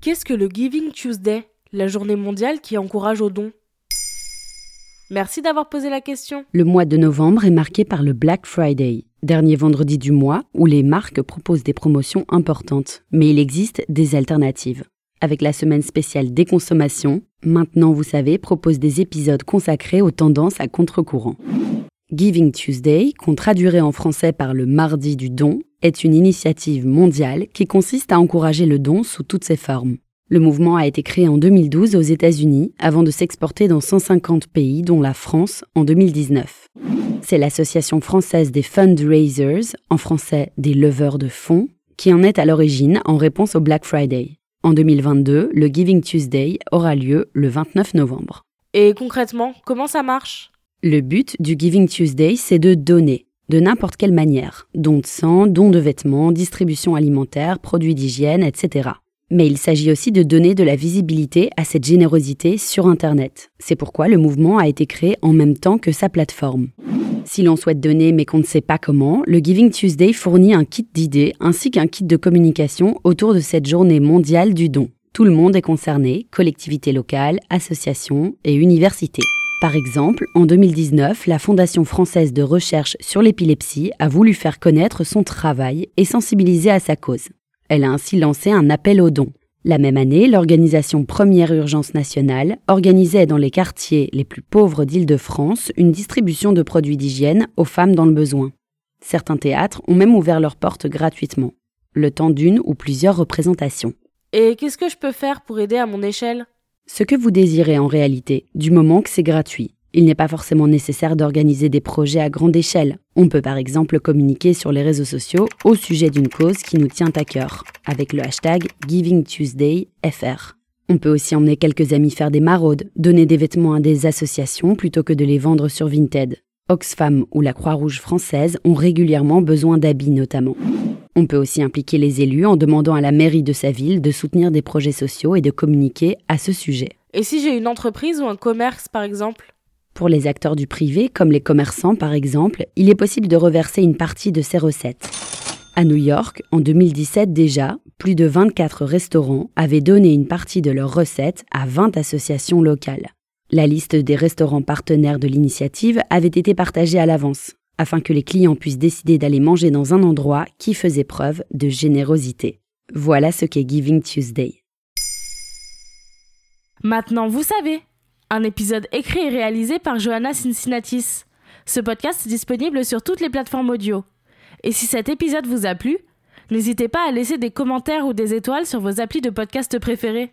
Qu'est-ce que le Giving Tuesday, la journée mondiale qui encourage aux dons Merci d'avoir posé la question. Le mois de novembre est marqué par le Black Friday, dernier vendredi du mois où les marques proposent des promotions importantes, mais il existe des alternatives. Avec la semaine spéciale déconsommation, Maintenant vous savez propose des épisodes consacrés aux tendances à contre-courant. Giving Tuesday, qu'on traduirait en français par le mardi du don, est une initiative mondiale qui consiste à encourager le don sous toutes ses formes. Le mouvement a été créé en 2012 aux États-Unis avant de s'exporter dans 150 pays, dont la France, en 2019. C'est l'Association française des fundraisers, en français des leveurs de fonds, qui en est à l'origine en réponse au Black Friday. En 2022, le Giving Tuesday aura lieu le 29 novembre. Et concrètement, comment ça marche? Le but du Giving Tuesday, c'est de donner, de n'importe quelle manière. Don de sang, don de vêtements, distribution alimentaire, produits d'hygiène, etc. Mais il s'agit aussi de donner de la visibilité à cette générosité sur Internet. C'est pourquoi le mouvement a été créé en même temps que sa plateforme. Si l'on souhaite donner mais qu'on ne sait pas comment, le Giving Tuesday fournit un kit d'idées ainsi qu'un kit de communication autour de cette journée mondiale du don. Tout le monde est concerné, collectivités locales, associations et universités. Par exemple, en 2019, la Fondation française de recherche sur l'épilepsie a voulu faire connaître son travail et sensibiliser à sa cause. Elle a ainsi lancé un appel aux dons. La même année, l'organisation Première Urgence Nationale organisait dans les quartiers les plus pauvres d'Île-de-France une distribution de produits d'hygiène aux femmes dans le besoin. Certains théâtres ont même ouvert leurs portes gratuitement, le temps d'une ou plusieurs représentations. Et qu'est-ce que je peux faire pour aider à mon échelle? Ce que vous désirez en réalité, du moment que c'est gratuit. Il n'est pas forcément nécessaire d'organiser des projets à grande échelle. On peut par exemple communiquer sur les réseaux sociaux au sujet d'une cause qui nous tient à cœur, avec le hashtag GivingTuesdayFR. On peut aussi emmener quelques amis faire des maraudes, donner des vêtements à des associations plutôt que de les vendre sur Vinted. Oxfam ou la Croix-Rouge française ont régulièrement besoin d'habits notamment. On peut aussi impliquer les élus en demandant à la mairie de sa ville de soutenir des projets sociaux et de communiquer à ce sujet. Et si j'ai une entreprise ou un commerce par exemple? Pour les acteurs du privé, comme les commerçants par exemple, il est possible de reverser une partie de ces recettes. À New York, en 2017 déjà, plus de 24 restaurants avaient donné une partie de leurs recettes à 20 associations locales. La liste des restaurants partenaires de l'initiative avait été partagée à l'avance, afin que les clients puissent décider d'aller manger dans un endroit qui faisait preuve de générosité. Voilà ce qu'est Giving Tuesday. Maintenant, vous savez un épisode écrit et réalisé par Johanna Cincinnatis. Ce podcast est disponible sur toutes les plateformes audio. Et si cet épisode vous a plu, n'hésitez pas à laisser des commentaires ou des étoiles sur vos applis de podcast préférés.